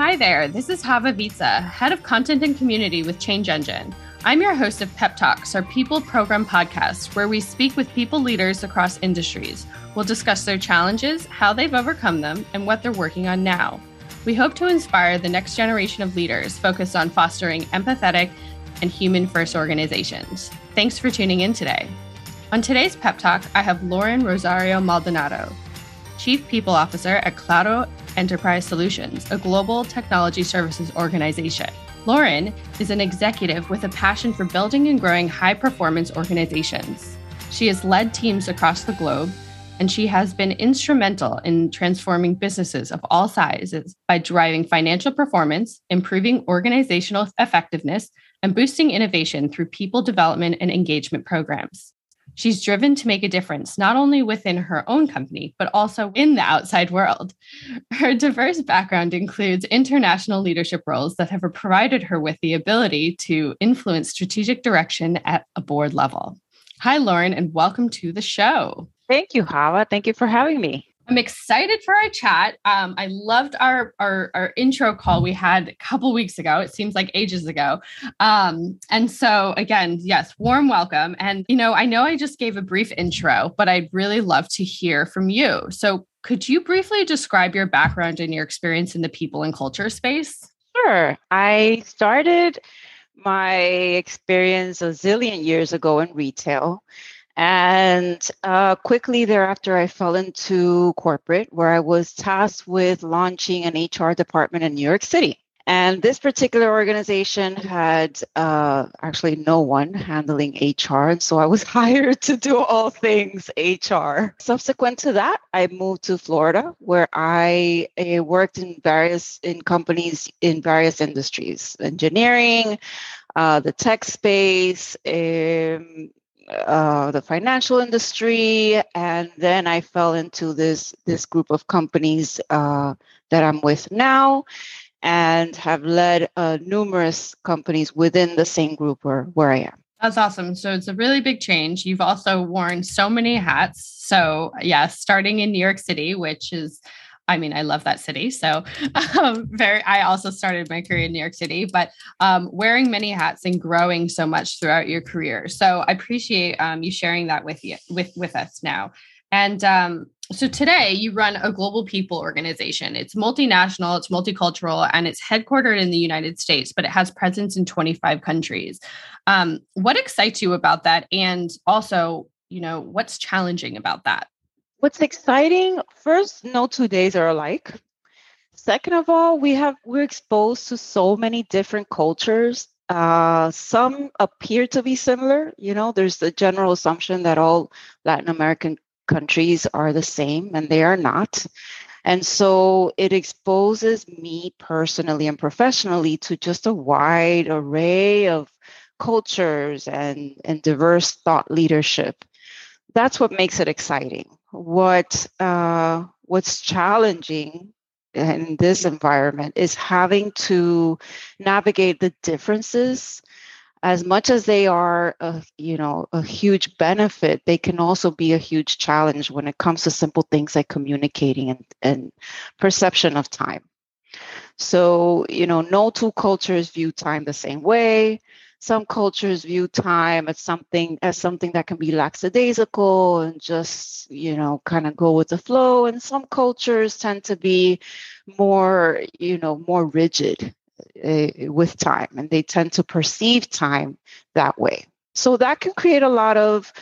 Hi there, this is Hava Vitsa, Head of Content and Community with Change Engine. I'm your host of Pep Talks, our people program podcast, where we speak with people leaders across industries. We'll discuss their challenges, how they've overcome them, and what they're working on now. We hope to inspire the next generation of leaders focused on fostering empathetic and human first organizations. Thanks for tuning in today. On today's Pep Talk, I have Loren Rosario Maldonado, Chief People Officer at Claro Enterprise Solutions, a global technology services organization. Loren is an executive with a passion for building and growing high performance organizations. She has led teams across the globe, and she has been instrumental in transforming businesses of all sizes by driving financial performance, improving organizational effectiveness, and boosting innovation through people development and engagement programs. She's driven to make a difference, not only within her own company, but also in the outside world. Her diverse background includes international leadership roles that have provided her with the ability to influence strategic direction at a board level. Hi, Loren, and welcome to the show. Thank you, Hava. Thank you for having me. I'm excited for our chat. Um, I loved our, our, our intro call we had a couple weeks ago. It seems like ages ago. Um, and so again, yes, warm welcome. And you know, I know I just gave a brief intro, but I'd really love to hear from you. So could you briefly describe your background and your experience in the people and culture space? Sure. I started my experience a zillion years ago in retail. And uh, quickly thereafter, I fell into corporate where I was tasked with launching an HR department in New York City. And this particular organization had uh, actually no one handling HR. And so I was hired to do all things HR. Subsequent to that, I moved to Florida where I uh, worked in various in companies in various industries, engineering, uh, the tech space, um, uh, the financial industry, and then I fell into this this group of companies uh, that I'm with now, and have led uh, numerous companies within the same group where where I am. That's awesome. So it's a really big change. You've also worn so many hats. So yes, yeah, starting in New York City, which is I mean, I love that city. So, um, very. I also started my career in New York City, but um, wearing many hats and growing so much throughout your career. So, I appreciate um, you sharing that with you with with us now. And um, so today, you run a global people organization. It's multinational, it's multicultural, and it's headquartered in the United States, but it has presence in 25 countries. Um, what excites you about that? And also, you know, what's challenging about that? What's exciting, first, no two days are alike. Second of all, we have we're exposed to so many different cultures. Uh, some appear to be similar. You know, there's the general assumption that all Latin American countries are the same, and they are not. And so it exposes me personally and professionally to just a wide array of cultures and, and diverse thought leadership. That's what makes it exciting what uh, what's challenging in this environment is having to navigate the differences. As much as they are a, you know a huge benefit they can also be a huge challenge when it comes to simple things like communicating and, and perception of time. So you know no two cultures view time the same way some cultures view time as something as something that can be lackadaisical and just you know kind of go with the flow. And some cultures tend to be more you know more rigid uh, with time and they tend to perceive time that way. So that can create a lot of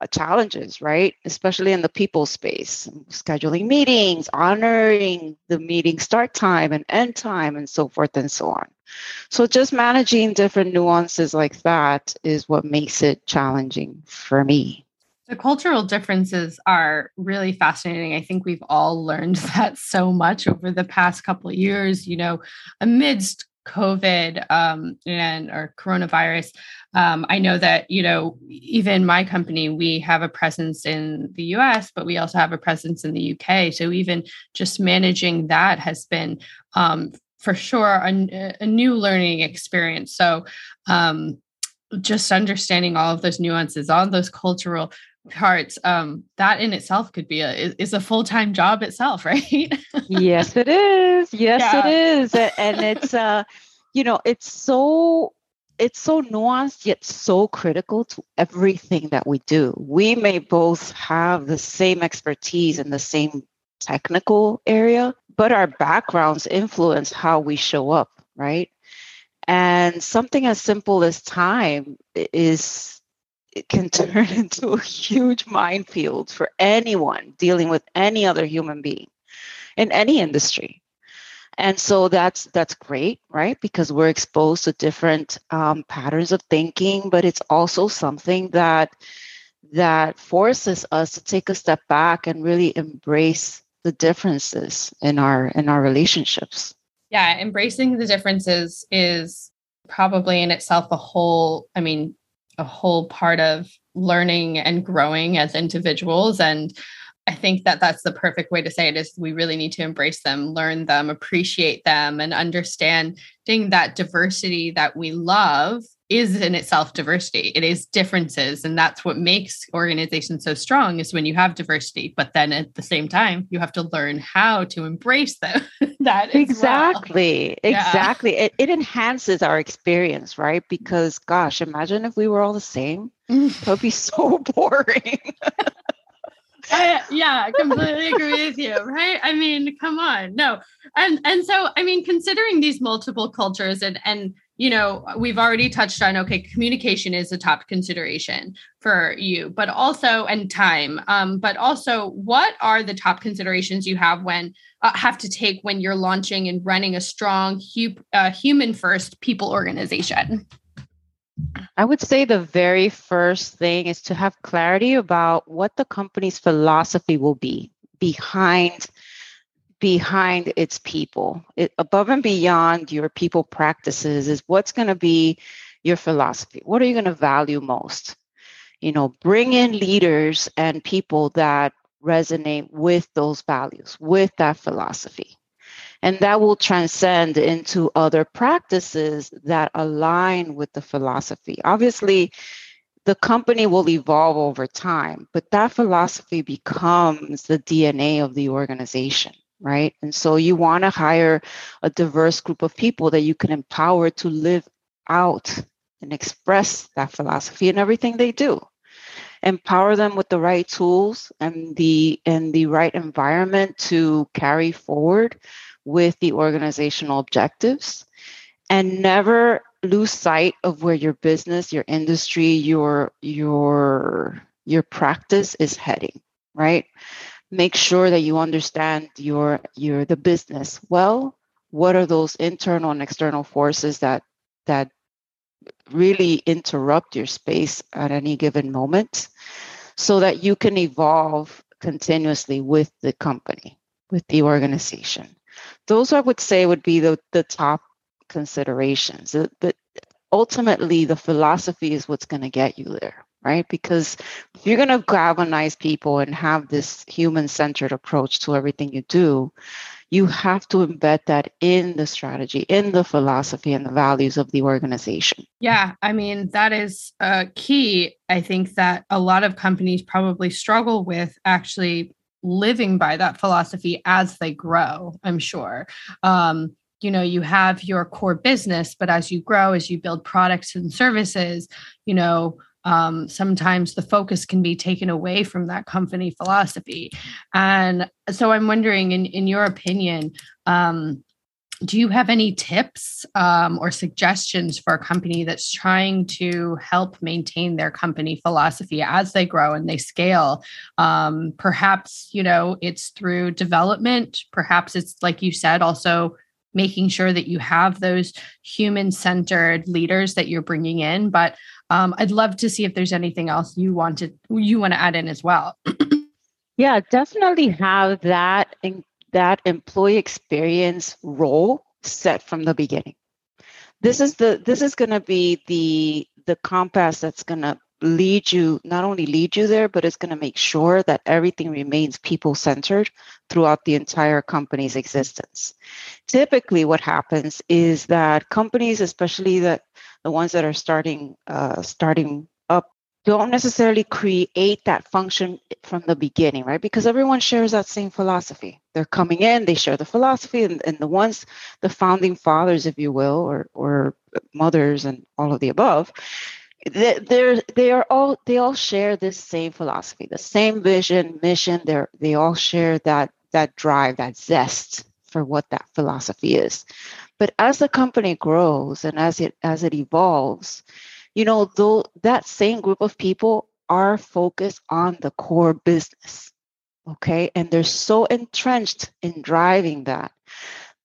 uh, challenges, right? Especially in the people space, scheduling meetings, honoring the meeting start time and end time, and so forth and so on. So, just managing different nuances like that is what makes it challenging for me. The cultural differences are really fascinating. I think we've all learned that so much over the past couple of years, you know, amidst COVID um, and or coronavirus. Um, I know that you know even my company we have a presence in the U.S., but we also have a presence in the U.K. So even just managing that has been um, for sure a, a, new learning experience. So um, just understanding all of those nuances, all those cultural parts um that in itself could be a is a full-time job itself right? Yes it is. Yes yeah. it is and it's uh you know it's so it's so nuanced yet so critical to everything that we do. We may both have the same expertise in the same technical area but our backgrounds influence how we show up right? And something as simple as time is it can turn into a huge minefield for anyone dealing with any other human being in any industry. And so that's that's great right? Because we're exposed to different um, patterns of thinking but it's also something that that forces us to take a step back and really embrace the differences in our in our relationships. Yeah embracing the differences is probably in itself a whole i mean a whole part of learning and growing as individuals. And I think that that's the perfect way to say it is we really need to embrace them, learn them, appreciate them, and understanding that diversity that we love is in itself diversity. It is differences. And that's what makes organizations so strong is when you have diversity. But then at the same time, you have to learn how to embrace them. that exactly. Well. Exactly. Yeah. It, it enhances our experience, right? Because gosh, imagine if we were all the same. Mm. it would be so boring. I, yeah, I completely agree with you. Right? I mean, come on, no, and and so I mean, considering these multiple cultures and and you know we've already touched on okay, communication is a top consideration for you, but also and time. Um, but also, what are the top considerations you have when uh, have to take when you're launching and running a strong hu- uh, human first people organization? I would say the very first thing is to have clarity about what the company's philosophy will be behind behind its people. It, above and beyond your people practices is what's going to be your philosophy. What are you going to value most? You know, bring in leaders and people that resonate with those values, with that philosophy. And that will transcend into other practices that align with the philosophy. Obviously, the company will evolve over time, but that philosophy becomes the DNA of the organization, right? And so you want to hire a diverse group of people that you can empower to live out and express that philosophy in everything they do. Empower them with the right tools and the and the right environment to carry forward with the organizational objectives. And never lose sight of where your business your industry your your your practice is heading right make sure that you understand your your the business. Well what are those internal and external forces that that really interrupt your space at any given moment so that you can evolve continuously with the company with the organization? Those I would say would be the, the top considerations. But ultimately, the philosophy is what's going to get you there, right? Because if you're going to galvanize people and have this human centered approach to everything you do, you have to embed that in the strategy, in the philosophy, and the values of the organization. Yeah, I mean, that is uh, key. I think that a lot of companies probably struggle with actually living by that philosophy as they grow, I'm sure. Um, you know, you have your core business, but as you grow, as you build products and services, you know, um, sometimes the focus can be taken away from that company philosophy. And so I'm wondering, in, in your opinion, um, do you have any tips um, or suggestions for a company that's trying to help maintain their company philosophy as they grow and they scale? Um, perhaps you know it's through development. Perhaps it's like you said also making sure that you have those human centered leaders that you're bringing in. But um, i'd love to see if there's anything else you want to you want to add in as well yeah definitely have that in that employee experience role set from the beginning. This is the this is going to be the the compass that's going to lead you not only lead you there but it's going to make sure that everything remains people centered throughout the entire company's existence typically what happens is that companies especially that the ones that are starting uh, starting up don't necessarily create that function from the beginning, right? Because everyone shares that same philosophy. They're coming in, they share the philosophy, and, and the ones, the founding fathers, if you will, or or mothers, and all of the above, they, they're they are all they all share this same philosophy, the same vision, mission. They're they all share that that drive, that zest for what that philosophy is. But as the company grows and as it as it evolves, you know, though that same group of people are focused on the core business. Okay. And they're so entrenched in driving that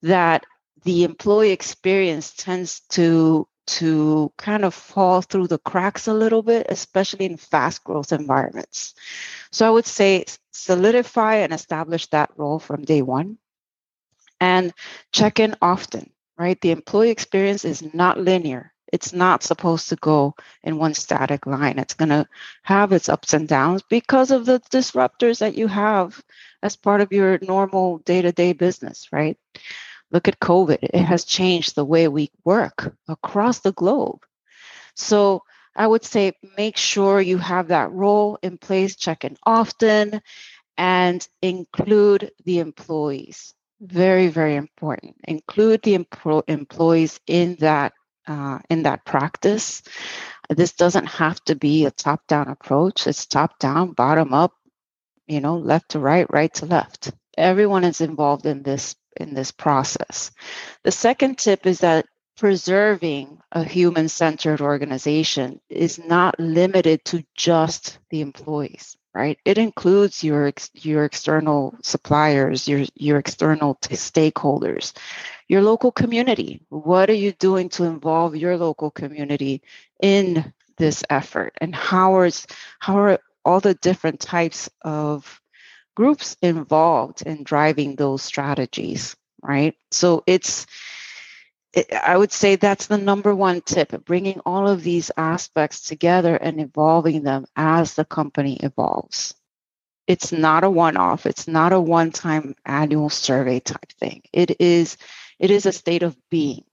that the employee experience tends to to kind of fall through the cracks a little bit, especially in fast growth environments. So I would say solidify and establish that role from day one and check in often, right? The employee experience is not linear. It's not supposed to go in one static line. It's going to have its ups and downs because of the disruptors that you have as part of your normal day to day business, right? Look at COVID. It has changed the way we work across the globe. So I would say make sure you have that role in place, check in often, and include the employees. Very, very important. Include the empl- employees in that uh, in that practice. This doesn't have to be a top down approach. It's top down, bottom up, you know, left to right, right to left. Everyone is involved in this in this process. The second tip is that preserving a human centered organization is not limited to just the employees right it includes your your external suppliers your your external t- stakeholders your local community. What are you doing to involve your local community in this effort? And how are, how are all the different types of groups involved in driving those strategies, right? So it's, it, I would say that's the number one tip bringing all of these aspects together and evolving them as the company evolves. It's not a one off, it's not a one time annual survey type thing. It is it is a state of being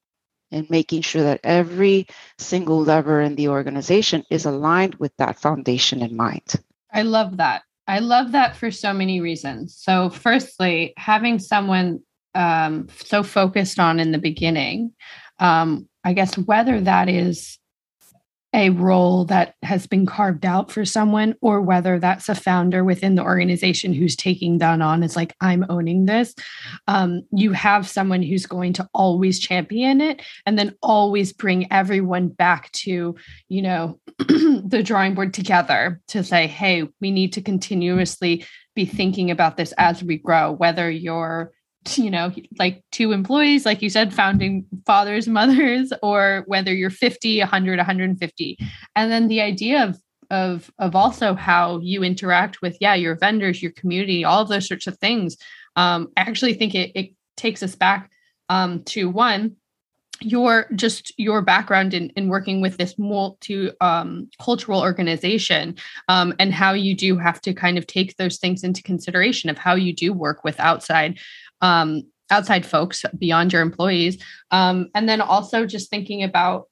and making sure that every single lever in the organization is aligned with that foundation in mind. I love that. I love that for so many reasons. So, firstly, having someone um, so focused on in the beginning, um, I guess whether that is a role that has been carved out for someone or whether that's a founder within the organization who's taking that on is like i'm owning this. Um, you have someone who's going to always champion it and then always bring everyone back to you know the drawing board together to say hey we need to continuously be thinking about this as we grow whether you're you know like two employees like you said founding fathers mothers or whether you're 50 100 150 and then the idea of of of also how you interact with yeah your vendors your community all of those sorts of things. Um, i actually think it, it takes us back um, to one your just your background in, in working with this multi um, cultural organization um, and how you do have to kind of take those things into consideration of how you do work with outside um, outside folks beyond your employees. Um, and then also just thinking about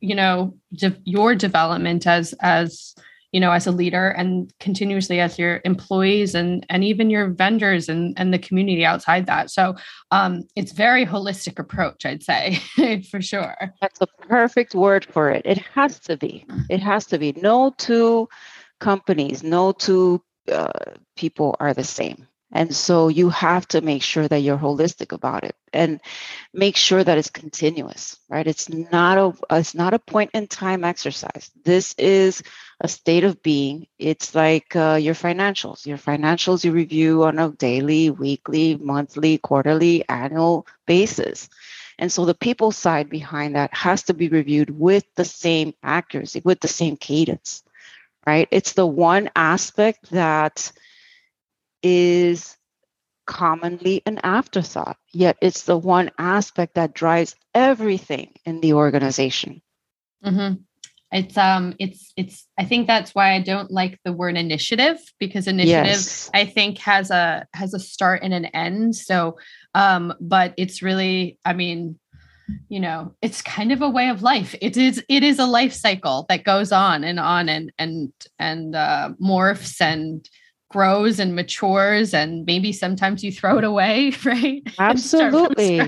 you know de- your development as as you know as a leader and continuously as your employees and and even your vendors and and the community outside that. So um it's very holistic approach i'd say for sure. That's a perfect word for it. It has to be. It has to be. No two companies no two uh, people are the same and so you have to make sure that you're holistic about it and make sure that it's continuous, right? It's not a it's not a point in time exercise. This is a state of being. It's like uh, your financials. Your financials you review on a daily, weekly, monthly, quarterly, annual basis. And so the people side behind that has to be reviewed with the same accuracy, with the same cadence, right? It's the one aspect that is commonly an afterthought, yet it's the one aspect that drives everything in the organization. Mm-hmm. It's um, it's it's. I think that's why I don't like the word initiative because initiative yes. I think has a has a start and an end. So, um, but it's really, I mean, you know it's kind of a way of life it is it is a life cycle that goes on and on and and and uh, morphs and grows and matures and maybe sometimes you throw it away right? Absolutely.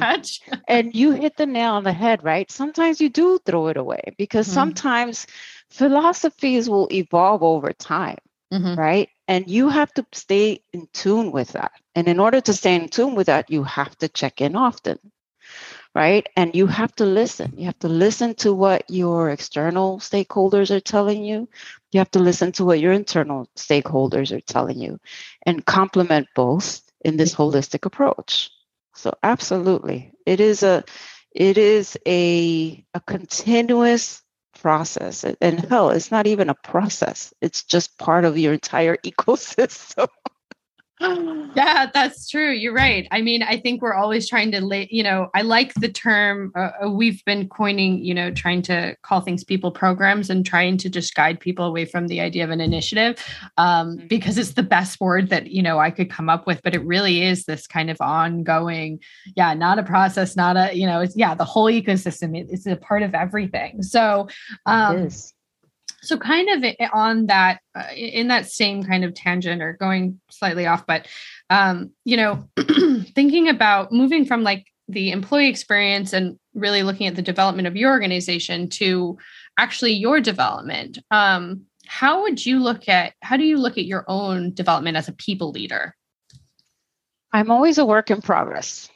and you hit the nail on the head right? Sometimes you do throw it away because mm-hmm. sometimes philosophies will evolve over time mm-hmm. right? And you have to stay in tune with that. And in order to stay in tune with that you have to check in often right? And you have to listen. You have to listen to what your external stakeholders are telling you. You have to listen to what your internal stakeholders are telling you and complement both in this holistic approach. So absolutely. It is a it is a a continuous process. And hell, it's not even a process. It's just part of your entire ecosystem yeah, that's true. You're right. I mean, I think we're always trying to, lay, you know, I like the term uh, uh, we've been coining, you know, trying to call things people programs and trying to just guide people away from the idea of an initiative um, mm-hmm. because it's the best word that, you know, I could come up with. But it really is this kind of ongoing, yeah, not a process, not a, you know, it's, yeah, the whole ecosystem. It's a part of everything. So, um, so kind of on that uh, in that same kind of tangent or going slightly off but um you know thinking about moving from like the employee experience and really looking at the development of your organization to actually your development um how would you look at how do you look at your own development as a people leader? I'm always a work in progress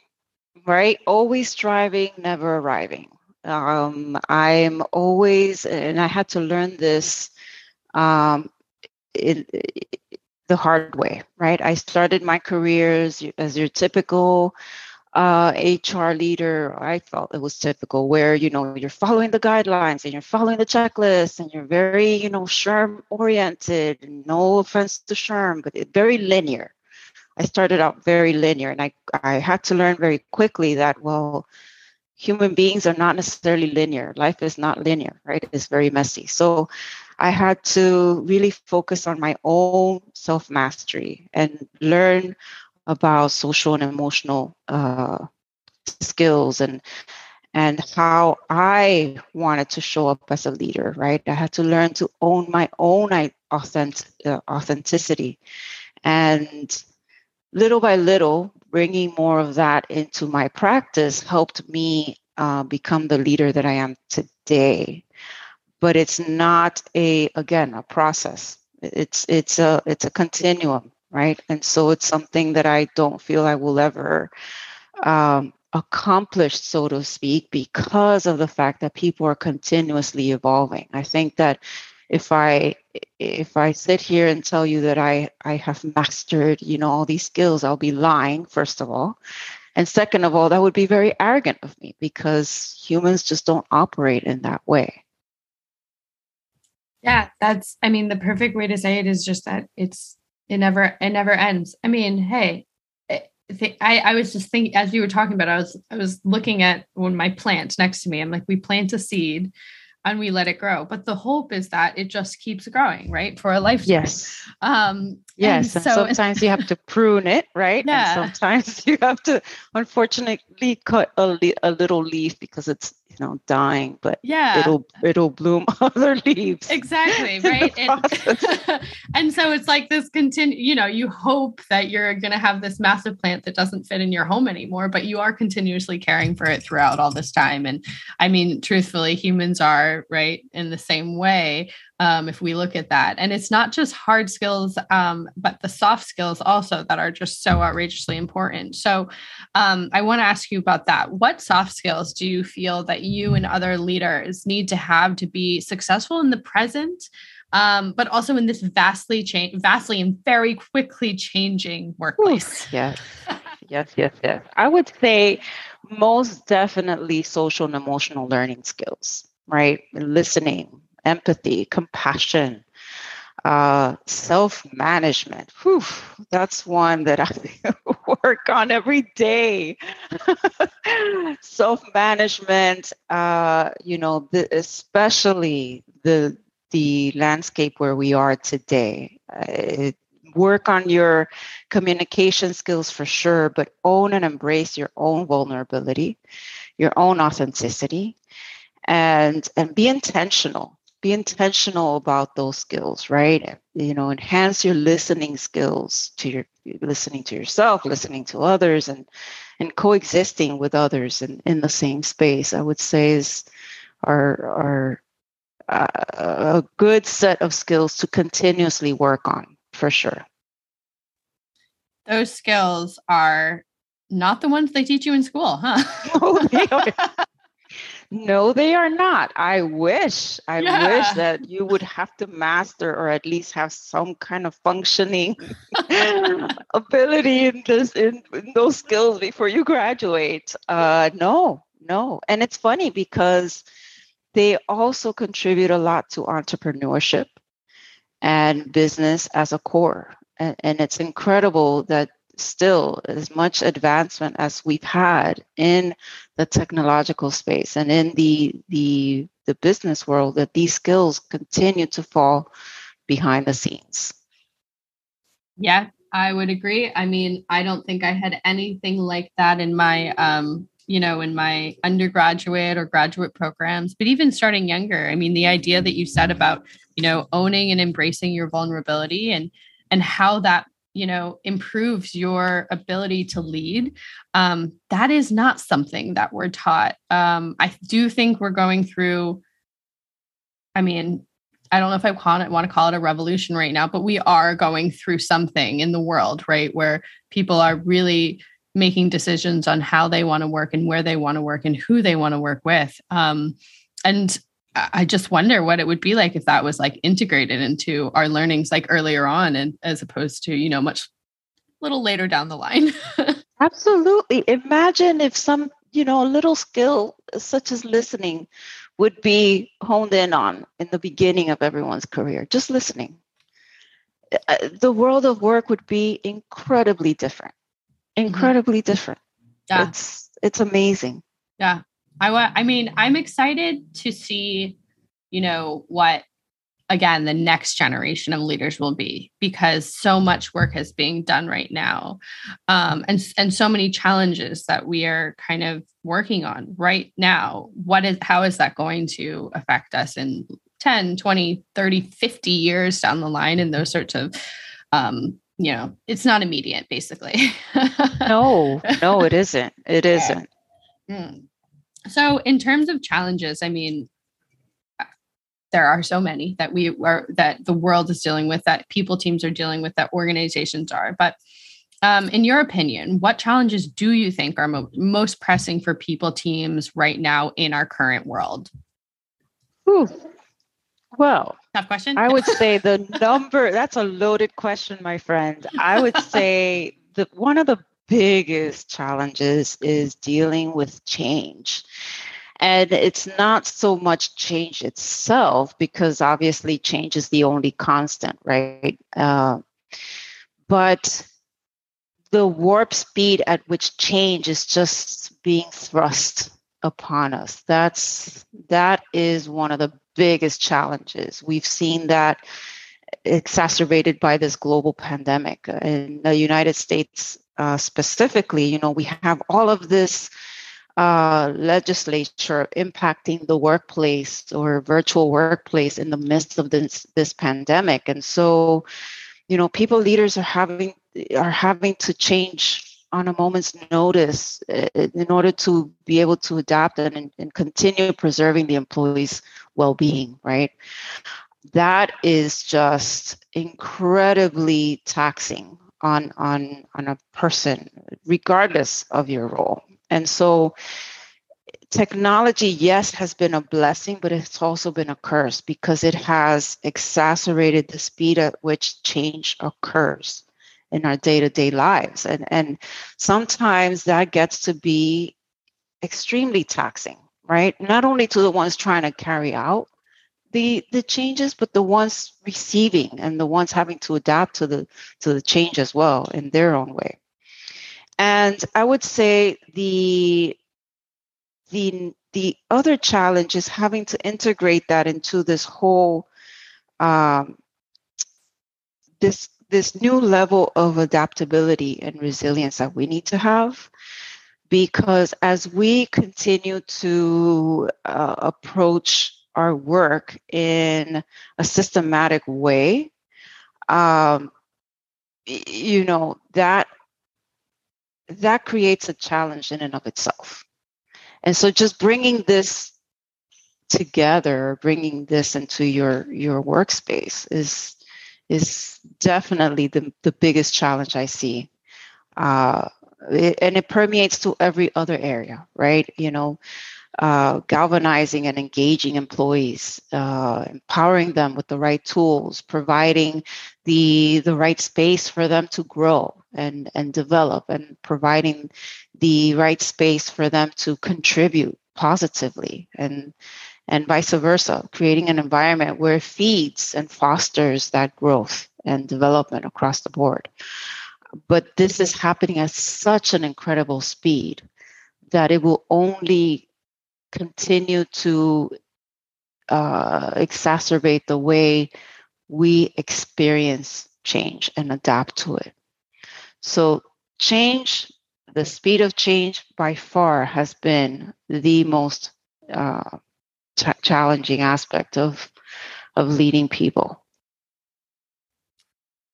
right? Always striving never arriving um, I'm always, and I had to learn this um, it, it, the hard way, right? I started my career as, as your typical uh, HR leader. I felt it was typical where, you know, you're following the guidelines and you're following the checklist and you're very, you know, SHRM oriented. No offense to SHRM, but it, very linear. I started out very linear and I, I had to learn very quickly that, well, human beings are not necessarily linear. Life is not linear, right? It's very messy. So I had to really focus on my own self mastery and learn about social and emotional uh, skills and and how I wanted to show up as a leader, right? I had to learn to own my own authentic, uh, authenticity. And little by little, bringing more of that into my practice helped me uh, become the leader that I am today. But it's not a again a process. It's it's a it's a continuum, right? And so it's something that I don't feel I will ever um, accomplish, so to speak, because of the fact that people are continuously evolving. I think that if I if I sit here and tell you that I I have mastered you know all these skills, I'll be lying first of all, and second of all, that would be very arrogant of me because humans just don't operate in that way. Yeah, that's I mean the perfect way to say it is just that it's it never it never ends. I mean, hey, eh, I, I was just thinking as you were talking about, I was I was looking at when my plant next to me. I'm like, we plant a seed, and we let it grow. But the hope is that it just keeps growing, right? For a lifetime. Yes. Um, yes. And, and so sometimes you have to prune it, right? Yeah. And sometimes you have to, unfortunately, cut a, a little leaf because it's you know dying but yeah. it'll it'll bloom other leaves. Exactly right? And, and so it's like this continue you know you hope that you're going to have this massive plant that doesn't fit in your home anymore but you are continuously caring for it throughout all this time. And i mean truthfully humans are right in the same way um, if we look at that. And it's not just hard skills, um, but the soft skills also that are just so outrageously important. So um, I want to ask you about that. What soft skills do you feel that you and other leaders need to have to be successful in the present? Um, but also in this vastly change, vastly and very quickly changing workplace. Ooh, yes, yes, yes, yes. I would say most definitely social and emotional learning skills, right? Listening, empathy, compassion, uh, self management. That's one that I work on every day. self management, uh, you know, the, especially the the landscape where we are today. Uh, work on your communication skills for sure, but own and embrace your own vulnerability, your own authenticity, and and be intentional. Be intentional about those skills, right? You know, enhance your listening skills to your listening to yourself, listening to others, and and coexisting with others in, in the same space. I would say is are are uh, a good set of skills to continuously work on for sure. Those skills are not the ones they teach you in school, huh? no, they are not. I wish, I yeah. wish that you would have to master or at least have some kind of functioning ability in this in, in, those skills before you graduate. Uh, no, no. And it's funny because they also contribute a lot to entrepreneurship and business as a core. And, and it's incredible that still as much advancement as we've had in the technological space and in the the the business world that these skills continue to fall behind the scenes yeah i would agree i mean i don't think i had anything like that in my um you know, in my undergraduate or graduate programs, but even starting younger. I mean, the idea that you said about, you know, owning and embracing your vulnerability and and how that you know improves your ability to lead um, that is not something that we're taught um, i do think we're going through i mean i don't know if i want, to call it a revolution right now but we are going through something in the world right where people are really making decisions on how they want to work and where they want to work and who they want to work with. Um, and I just wonder what it would be like if that was like integrated into our learnings like earlier on and as opposed to, you know, much a little later down the line. Absolutely. Imagine if some, you know, a little skill such as listening would be honed in on in the beginning of everyone's career, just listening. Uh, the world of work would be incredibly different. Mm-hmm. incredibly mm-hmm. different. Yeah. It's it's amazing. Yeah. I I mean, I'm excited to see, you know, what again the next generation of leaders will be because so much work is being done right now um, and and so many challenges that we are kind of working on right now what is how is that going to affect us in 10 20 30 50 years down the line and those sorts of um, you know, it's not immediate, basically. no, no, it isn't. It isn't. Mm. So, in terms of challenges, I mean, there are so many that we are that the world is dealing with, that people teams are dealing with, that organizations are. But um, in your opinion, what challenges do you think are mo- most pressing for people teams right now in our current world? Ooh, well, tough question. I would say the number that's a loaded question, my friend. I would say that one of the biggest challenges is dealing with change. And it's not so much change itself, because obviously change is the only constant, right? Uh, but the warp speed at which change is just being thrust upon us. That's that is one of the biggest challenges. We've seen that exacerbated by this global pandemic. In the United States uh, specifically, you know, we have all of this uh, legislature impacting the workplace or virtual workplace in the midst of this this pandemic, and so, you know, people leaders are having are having to change on a moment's notice uh, in order to be able to adapt and, and continue preserving the employees' well-being right? That is just incredibly taxing on on on a person regardless of your role. And so technology yes has been a blessing but it's also been a curse because it has exacerbated the speed at which change occurs in our day-to-day lives. And and sometimes that gets to be extremely taxing right? Not only to the ones trying to carry out the the changes but the ones receiving and the ones having to adapt to the to the change as well in their own way. And i would say the the the other challenge is having to integrate that into this whole um, this this new level of adaptability and resilience that we need to have. Because as we continue to uh, approach our work in a systematic way. Um, you know that that creates a challenge in and of itself. And so just bringing this together bringing this into your your workspace is is definitely the, the biggest challenge i see. Uh, it, and it permeates to every other area right? You know uh, galvanizing and engaging employees, uh, empowering them with the right tools, providing the the right space for them to grow and and develop, and providing the right space for them to contribute positively, and and vice versa, creating an environment where it feeds and fosters that growth and development across the board. But this is happening at such an incredible speed that it will only continue to uh, exacerbate the way we experience change and adapt to it. So, change, the speed of change by far has been the most uh, ch- challenging aspect of, of leading people.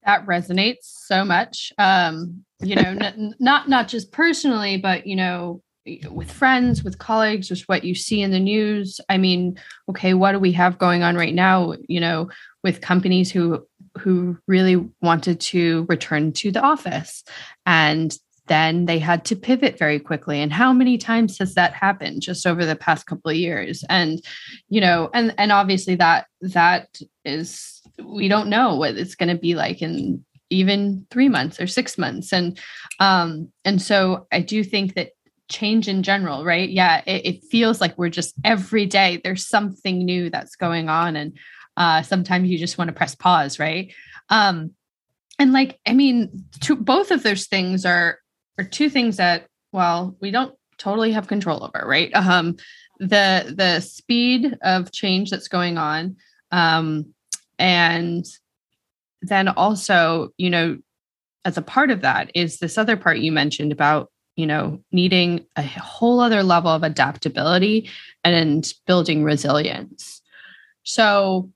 That resonates so much. Um, you know, n- not not just personally, but you know, with friends, with colleagues, with what you see in the news. I mean, okay, what do we have going on right now? You know, with companies who who really wanted to return to the office and then they had to pivot very quickly and how many times has that happened just over the past couple of years and you know and and obviously that that is we don't know what it's going to be like in even 3 months or 6 months and um and so i do think that change in general, right? Yeah, it, it, feels like we're just every day there's something new that's going on, and uh, sometimes you just want to press pause, right? Um, and like, I mean, two, both of those things are are two things that well, we don't totally have control over, right? Um, the the speed of change that's going on, um, and then also, you know, as a part of that is this other part you mentioned about you know, needing a whole other level of adaptability and building resilience. So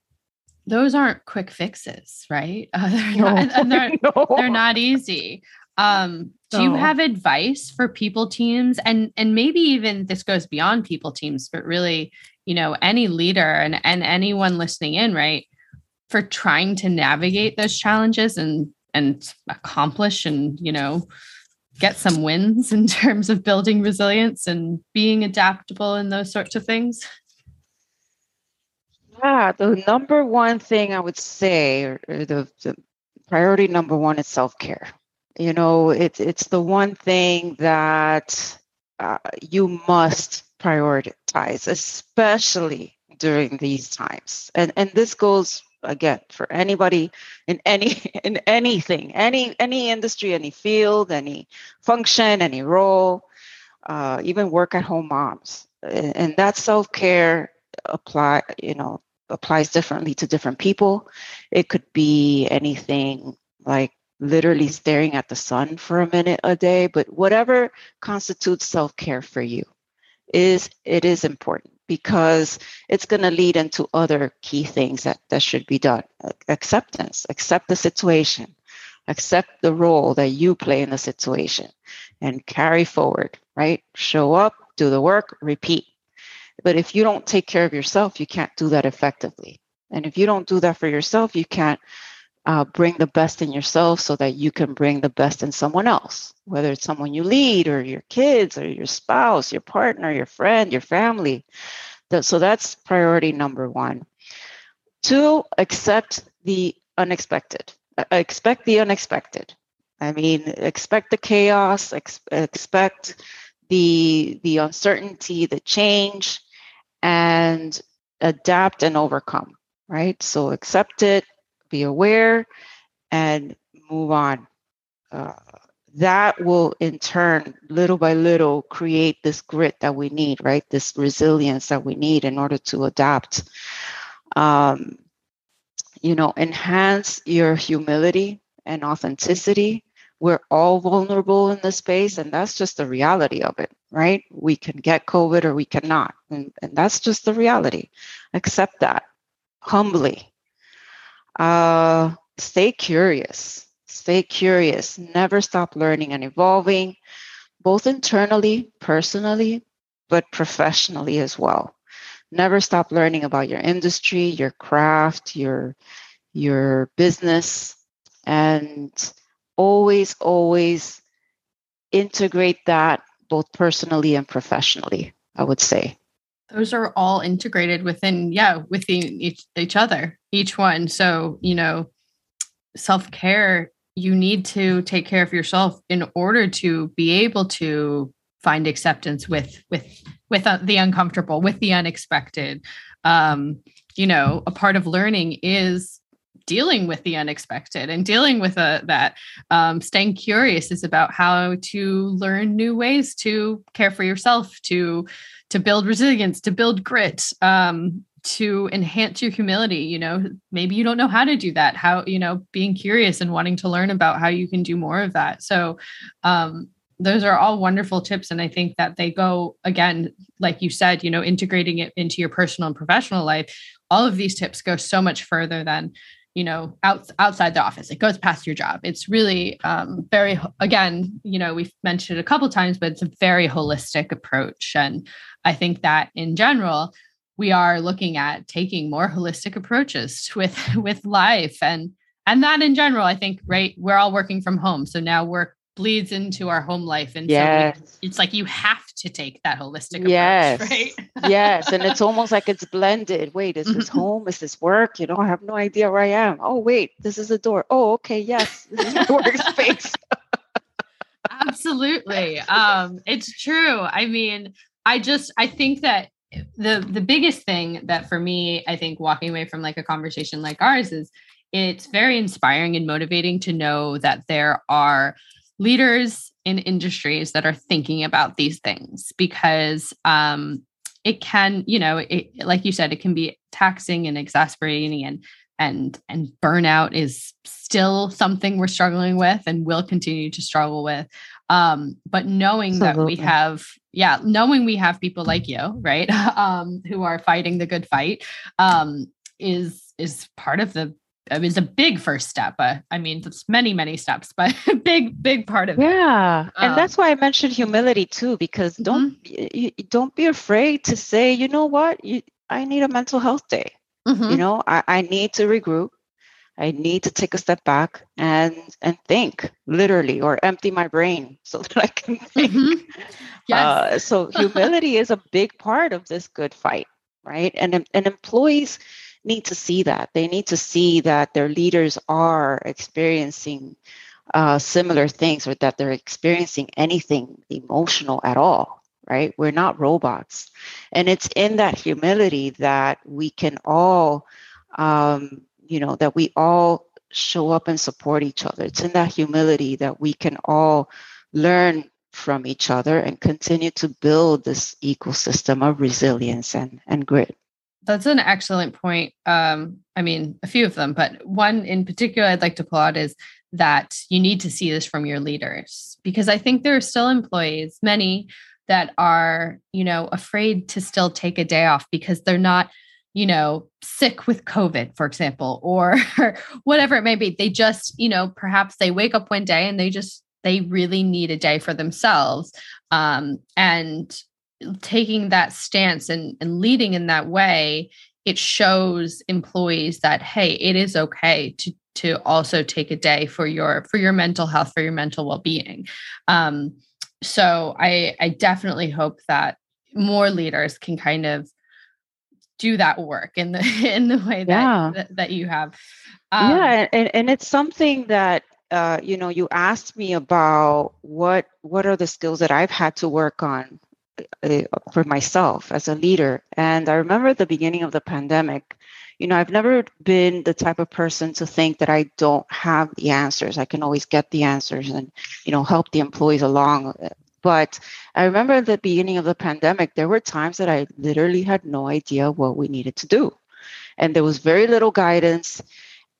those aren't quick fixes, right? Uh, they're, no, not, they're, no. they're not easy. Um, do you have advice for people teams and and maybe even this goes beyond people teams, but really, you know, any leader and, and anyone listening in, right? For trying to navigate those challenges and and accomplish and you know get some wins in terms of building resilience and being adaptable and those sorts of things? Yeah, the number one thing I would say, or, the, the priority number one is self care. You know, it's it's the one thing that uh, you must prioritize, especially during these times. And and this goes again for anybody in any in anything any any industry any field any function any role uh, even work at home moms. And that self-care apply you know applies differently to different people. It could be anything like literally staring at the sun for a minute a day but whatever constitutes self-care for you is it is important because it's going to lead into other key things that, that should be done. Acceptance, accept the situation, accept the role that you play in the situation, and carry forward, right? Show up, do the work, repeat. But if you don't take care of yourself, you can't do that effectively. And if you don't do that for yourself, you can't uh, bring the best in yourself so that you can bring the best in someone else, whether it's someone you lead or your kids or your spouse, your partner, your friend, your family. So that's priority number one. Two, accept the unexpected. Uh, expect the unexpected. I mean, expect the chaos, ex- expect the the uncertainty, the change, and adapt and overcome. Right. So accept it, be aware, and move on. Uh, that will in turn, little by little, create this grit that we need, right? This resilience that we need in order to adapt. Um, you know, enhance your humility and authenticity. We're all vulnerable in this space, and that's just the reality of it, right? We can get COVID or we cannot. And, and that's just the reality. Accept that humbly. Uh, stay curious. Stay curious. Never stop learning and evolving, both internally, personally, but professionally as well. Never stop learning about your industry, your craft, your your business, and always, always integrate that both personally and professionally, I would say. Those are all integrated within, yeah, within each, each other, each one. So, you know, self care, you need to take care of yourself in order to be able to find acceptance with with with uh, the uncomfortable with the unexpected um you know a part of learning is dealing with the unexpected and dealing with uh, that um, staying curious is about how to learn new ways to care for yourself to to build resilience to build grit um, to enhance your humility you know? Maybe you don't know how to do that how you know being curious and wanting to learn about how you can do more of that. So um, those are all wonderful tips and i think that they go again like you said you know integrating it into your personal and professional life all of these tips go so much further than you know out, outside the office. It goes past your job. It's really um, very again you know we've mentioned it a couple times but it's a very holistic approach and i think that in general we are looking at taking more holistic approaches with with life and and that in general i think right we're all working from home. So now work bleeds into our home life. And yes. so we, it's like you have to take that holistic approach yes. right? Yes. And it's almost like it's blended. Wait is this mm-hmm. home? Is this work? You know i have no idea where i am. Oh wait this is a door. Oh okay. Yes this is my workspace. Absolutely. Um it's true. I mean i just i think that the the biggest thing that for me i think walking away from like a conversation like ours is it's very inspiring and motivating to know that there are leaders in industries that are thinking about these things because um, it can, you know, it, like you said, it can be taxing and exasperating and and and burnout is still something we're struggling with and will continue to struggle with um, but knowing Absolutely. that we have yeah knowing we have people like you right um, who are fighting the good fight um, is is part of the it was a big first step. Uh, I mean, it's many, many steps, but a big, big part of yeah. it. Yeah, and um, that's why I mentioned humility too, because mm-hmm. don't you, don't be afraid to say, you know what, you, I need a mental health day. Mm-hmm. You know, I, I need to regroup. I need to take a step back and and think literally or empty my brain so that I can think. Mm-hmm. Yes. Uh, so humility is a big part of this good fight, right? And and employees need to see that. They need to see that their leaders are experiencing uh, similar things or that they're experiencing anything emotional at all, right? We're not robots. And it's in that humility that we can all, um, you know, that we all show up and support each other. It's in that humility that we can all learn from each other and continue to build this ecosystem of resilience and, and grit. That's an excellent point. Um, I mean, a few of them, but one in particular I'd like to pull out is that you need to see this from your leaders because I think there are still employees, many that are, you know, afraid to still take a day off because they're not, you know, sick with COVID, for example, or whatever it may be. They just, you know, perhaps they wake up one day and they just they really need a day for themselves. Um, and taking that stance and, and leading in that way, it shows employees that hey, it is okay to to also take a day for your for your mental health, for your mental well-being. Um, so I I definitely hope that more leaders can kind of do that work in the in the way that yeah. that, that, you have. Um, yeah, and, and it's something that uh, you know you asked me about what what are the skills that I've had to work on uh, for myself as a leader. And I remember at the beginning of the pandemic, you know, I've never been the type of person to think that I don't have the answers. I can always get the answers and, you know, help the employees along. But I remember at the beginning of the pandemic, there were times that I literally had no idea what we needed to do. And there was very little guidance.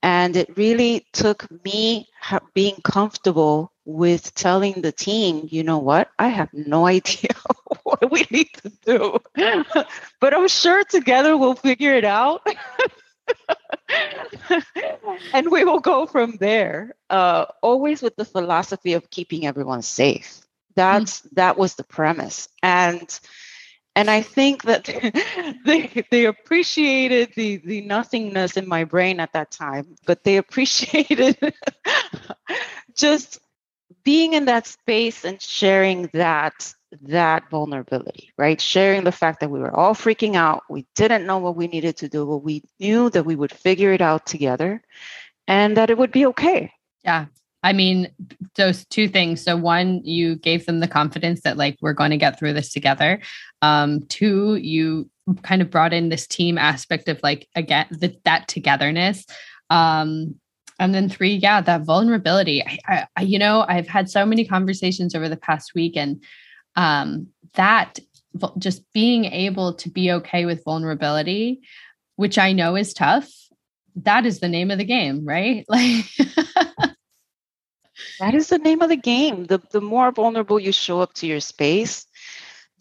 And it really took me being comfortable with telling the team, you know what, I have no idea what we need to do. but I'm sure together we'll figure it out. and we will go from there, uh, always with the philosophy of keeping everyone safe. That's mm-hmm. that was the premise. And and I think that they they appreciated the the nothingness in my brain at that time, but they appreciated just being in that space and sharing that that vulnerability, right? Sharing the fact that we were all freaking out, we didn't know what we needed to do, but we knew that we would figure it out together and that it would be okay. Yeah. I mean, those two things. So one, you gave them the confidence that like we're going to get through this together. Um, two, you kind of brought in this team aspect of like again the, that togetherness. Um, and then three, yeah, that vulnerability. I, I, you know, I've had so many conversations over the past week, and um, that just being able to be okay with vulnerability, which I know is tough. That is the name of the game, right? Like that is the name of the game. The the more vulnerable you show up to your space,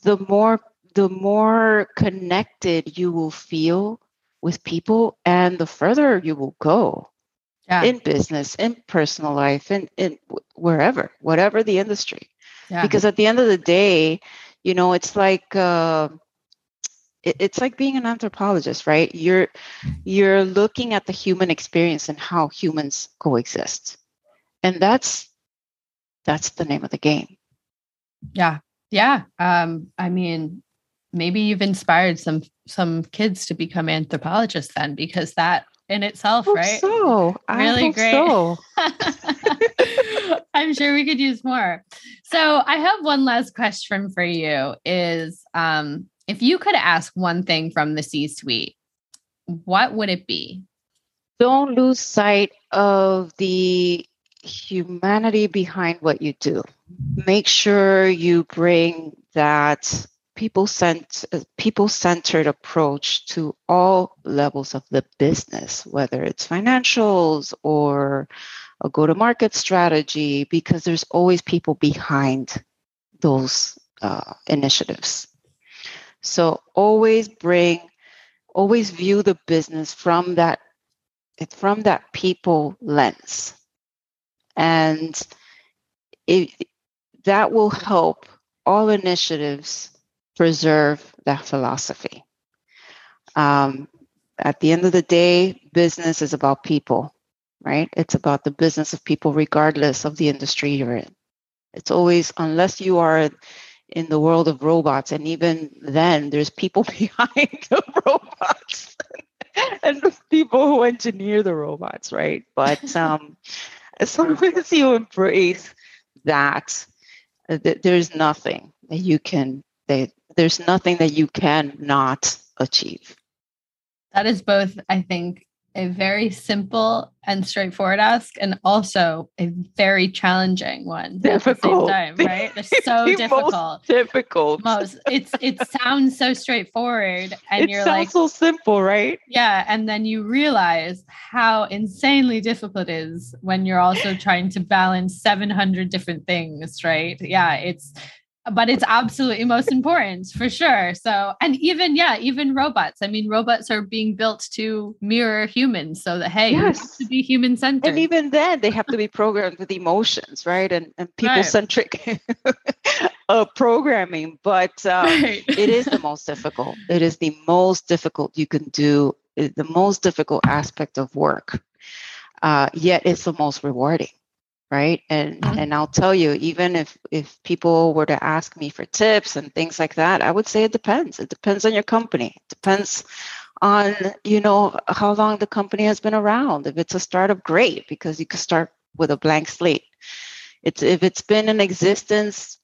the more the more connected you will feel with people and the further you will go yeah. in business, in personal life, in, in wherever, whatever the industry. Yeah. Because at the end of the day, you know, it's like uh, it, it's like being an anthropologist, right? You're you're looking at the human experience and how humans coexist and that's that's the name of the game. Yeah. Yeah. Um i mean maybe you've inspired some some kids to become anthropologists then because that in itself right? so. Really great. so. i'm sure we could use more. So i have one last question for you is um if you could ask one thing from the c suite what would it be? Don't lose sight of the humanity behind what you do. Make sure you bring that people cent- people centered approach to all levels of the business, whether it's financials or a go to market strategy, because there's always people behind those uh, initiatives. So always bring, always view the business from that from that people lens and it, that will help all initiatives preserve that philosophy. Um, at the end of the day, business is about people, right? It's about the business of people, regardless of the industry you're in. It's always, unless you are in the world of robots, and even then, there's people behind the robots and the people who engineer the robots, right? But um, as long as you embrace that, uh, that there's nothing that you can that there's nothing that you cannot achieve. That is both, I think, a very simple and straightforward ask, and also a very challenging one difficult. at the same time, right? They're so the difficult. difficult. Most. It's it sounds so straightforward, and it you're like so simple, right? Yeah, and then you realize how insanely difficult it is when you're also trying to balance 700 different things, right? Yeah, it's but it's absolutely most important for sure. So, and even, yeah, even robots. I mean, robots are being built to mirror humans so that, hey, yes. have to be human centered. And even then, they have to be programmed with emotions, right? And, and people centric right. uh, programming. But um, right. it is the most difficult. It is the most difficult you can do, the most difficult aspect of work. Uh, yet it's the most rewarding right? And mm-hmm. and i'll tell you even if if people were to ask me for tips and things like that i would say it depends. It depends on your company. It depends on you know how long the company has been around. If it's a startup great because you could start with a blank slate. It's if it's been in existence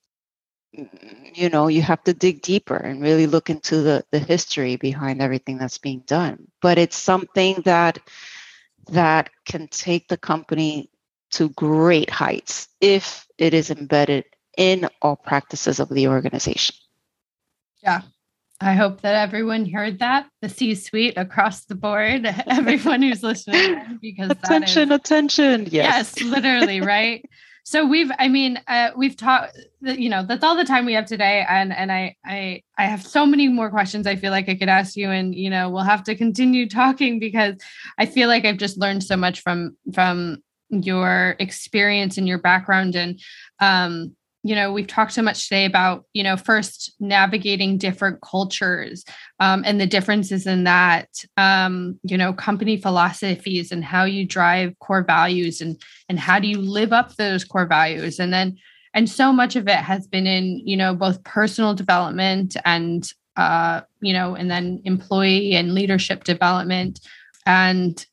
mm, you know you have to dig deeper and really look into the the history behind everything that's being done. But it's something that that can take the company to great heights if it is embedded in all practices of the organization. Yeah, I hope that everyone heard that, the C suite across the board, everyone who's listening, because attention, attention. Yes. Yes, literally, right? so we've i mean uh, we've talked you know that's all the time we have today and and i i i have so many more questions i feel like i could ask you and you know we'll have to continue talking because i feel like i've just learned so much from from your experience and your background. And um you know we've talked so much today about you know first navigating different cultures um, and the differences in that um, you know company philosophies and how you drive core values and and how do you live up those core values. And then and so much of it has been in you know both personal development and uh, you know and then employee and leadership development. And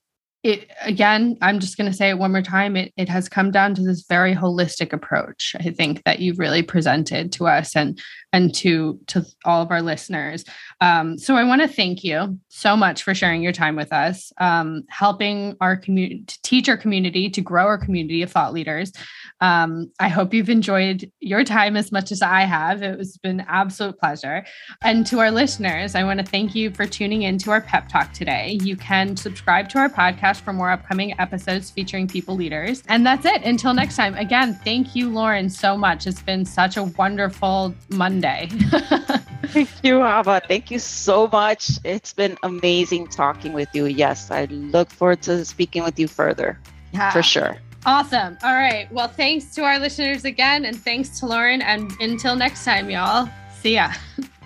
it again i'm just going to say it one more time. It, it has come down to this very holistic approach i think that you've really presented to us. And and to to all of our listeners um, so i want to thank you so much for sharing your time with us um, helping our community to teach our community to grow our community of thought leaders um, i hope you've enjoyed your time as much as i have it was been an absolute pleasure and to our listeners i want to thank you for tuning in to our pep talk today you can subscribe to our podcast for more upcoming episodes featuring people leaders. And that's it. Until next time, again, thank you, Loren, so much. It's been such a wonderful Monday. thank you, Ava. Thank you so much. It's been amazing talking with you. Yes, I look forward to speaking with you further. Yeah. For sure. Awesome. All right. Well, thanks to our listeners again, and thanks to Loren. And until next time, y'all, see ya.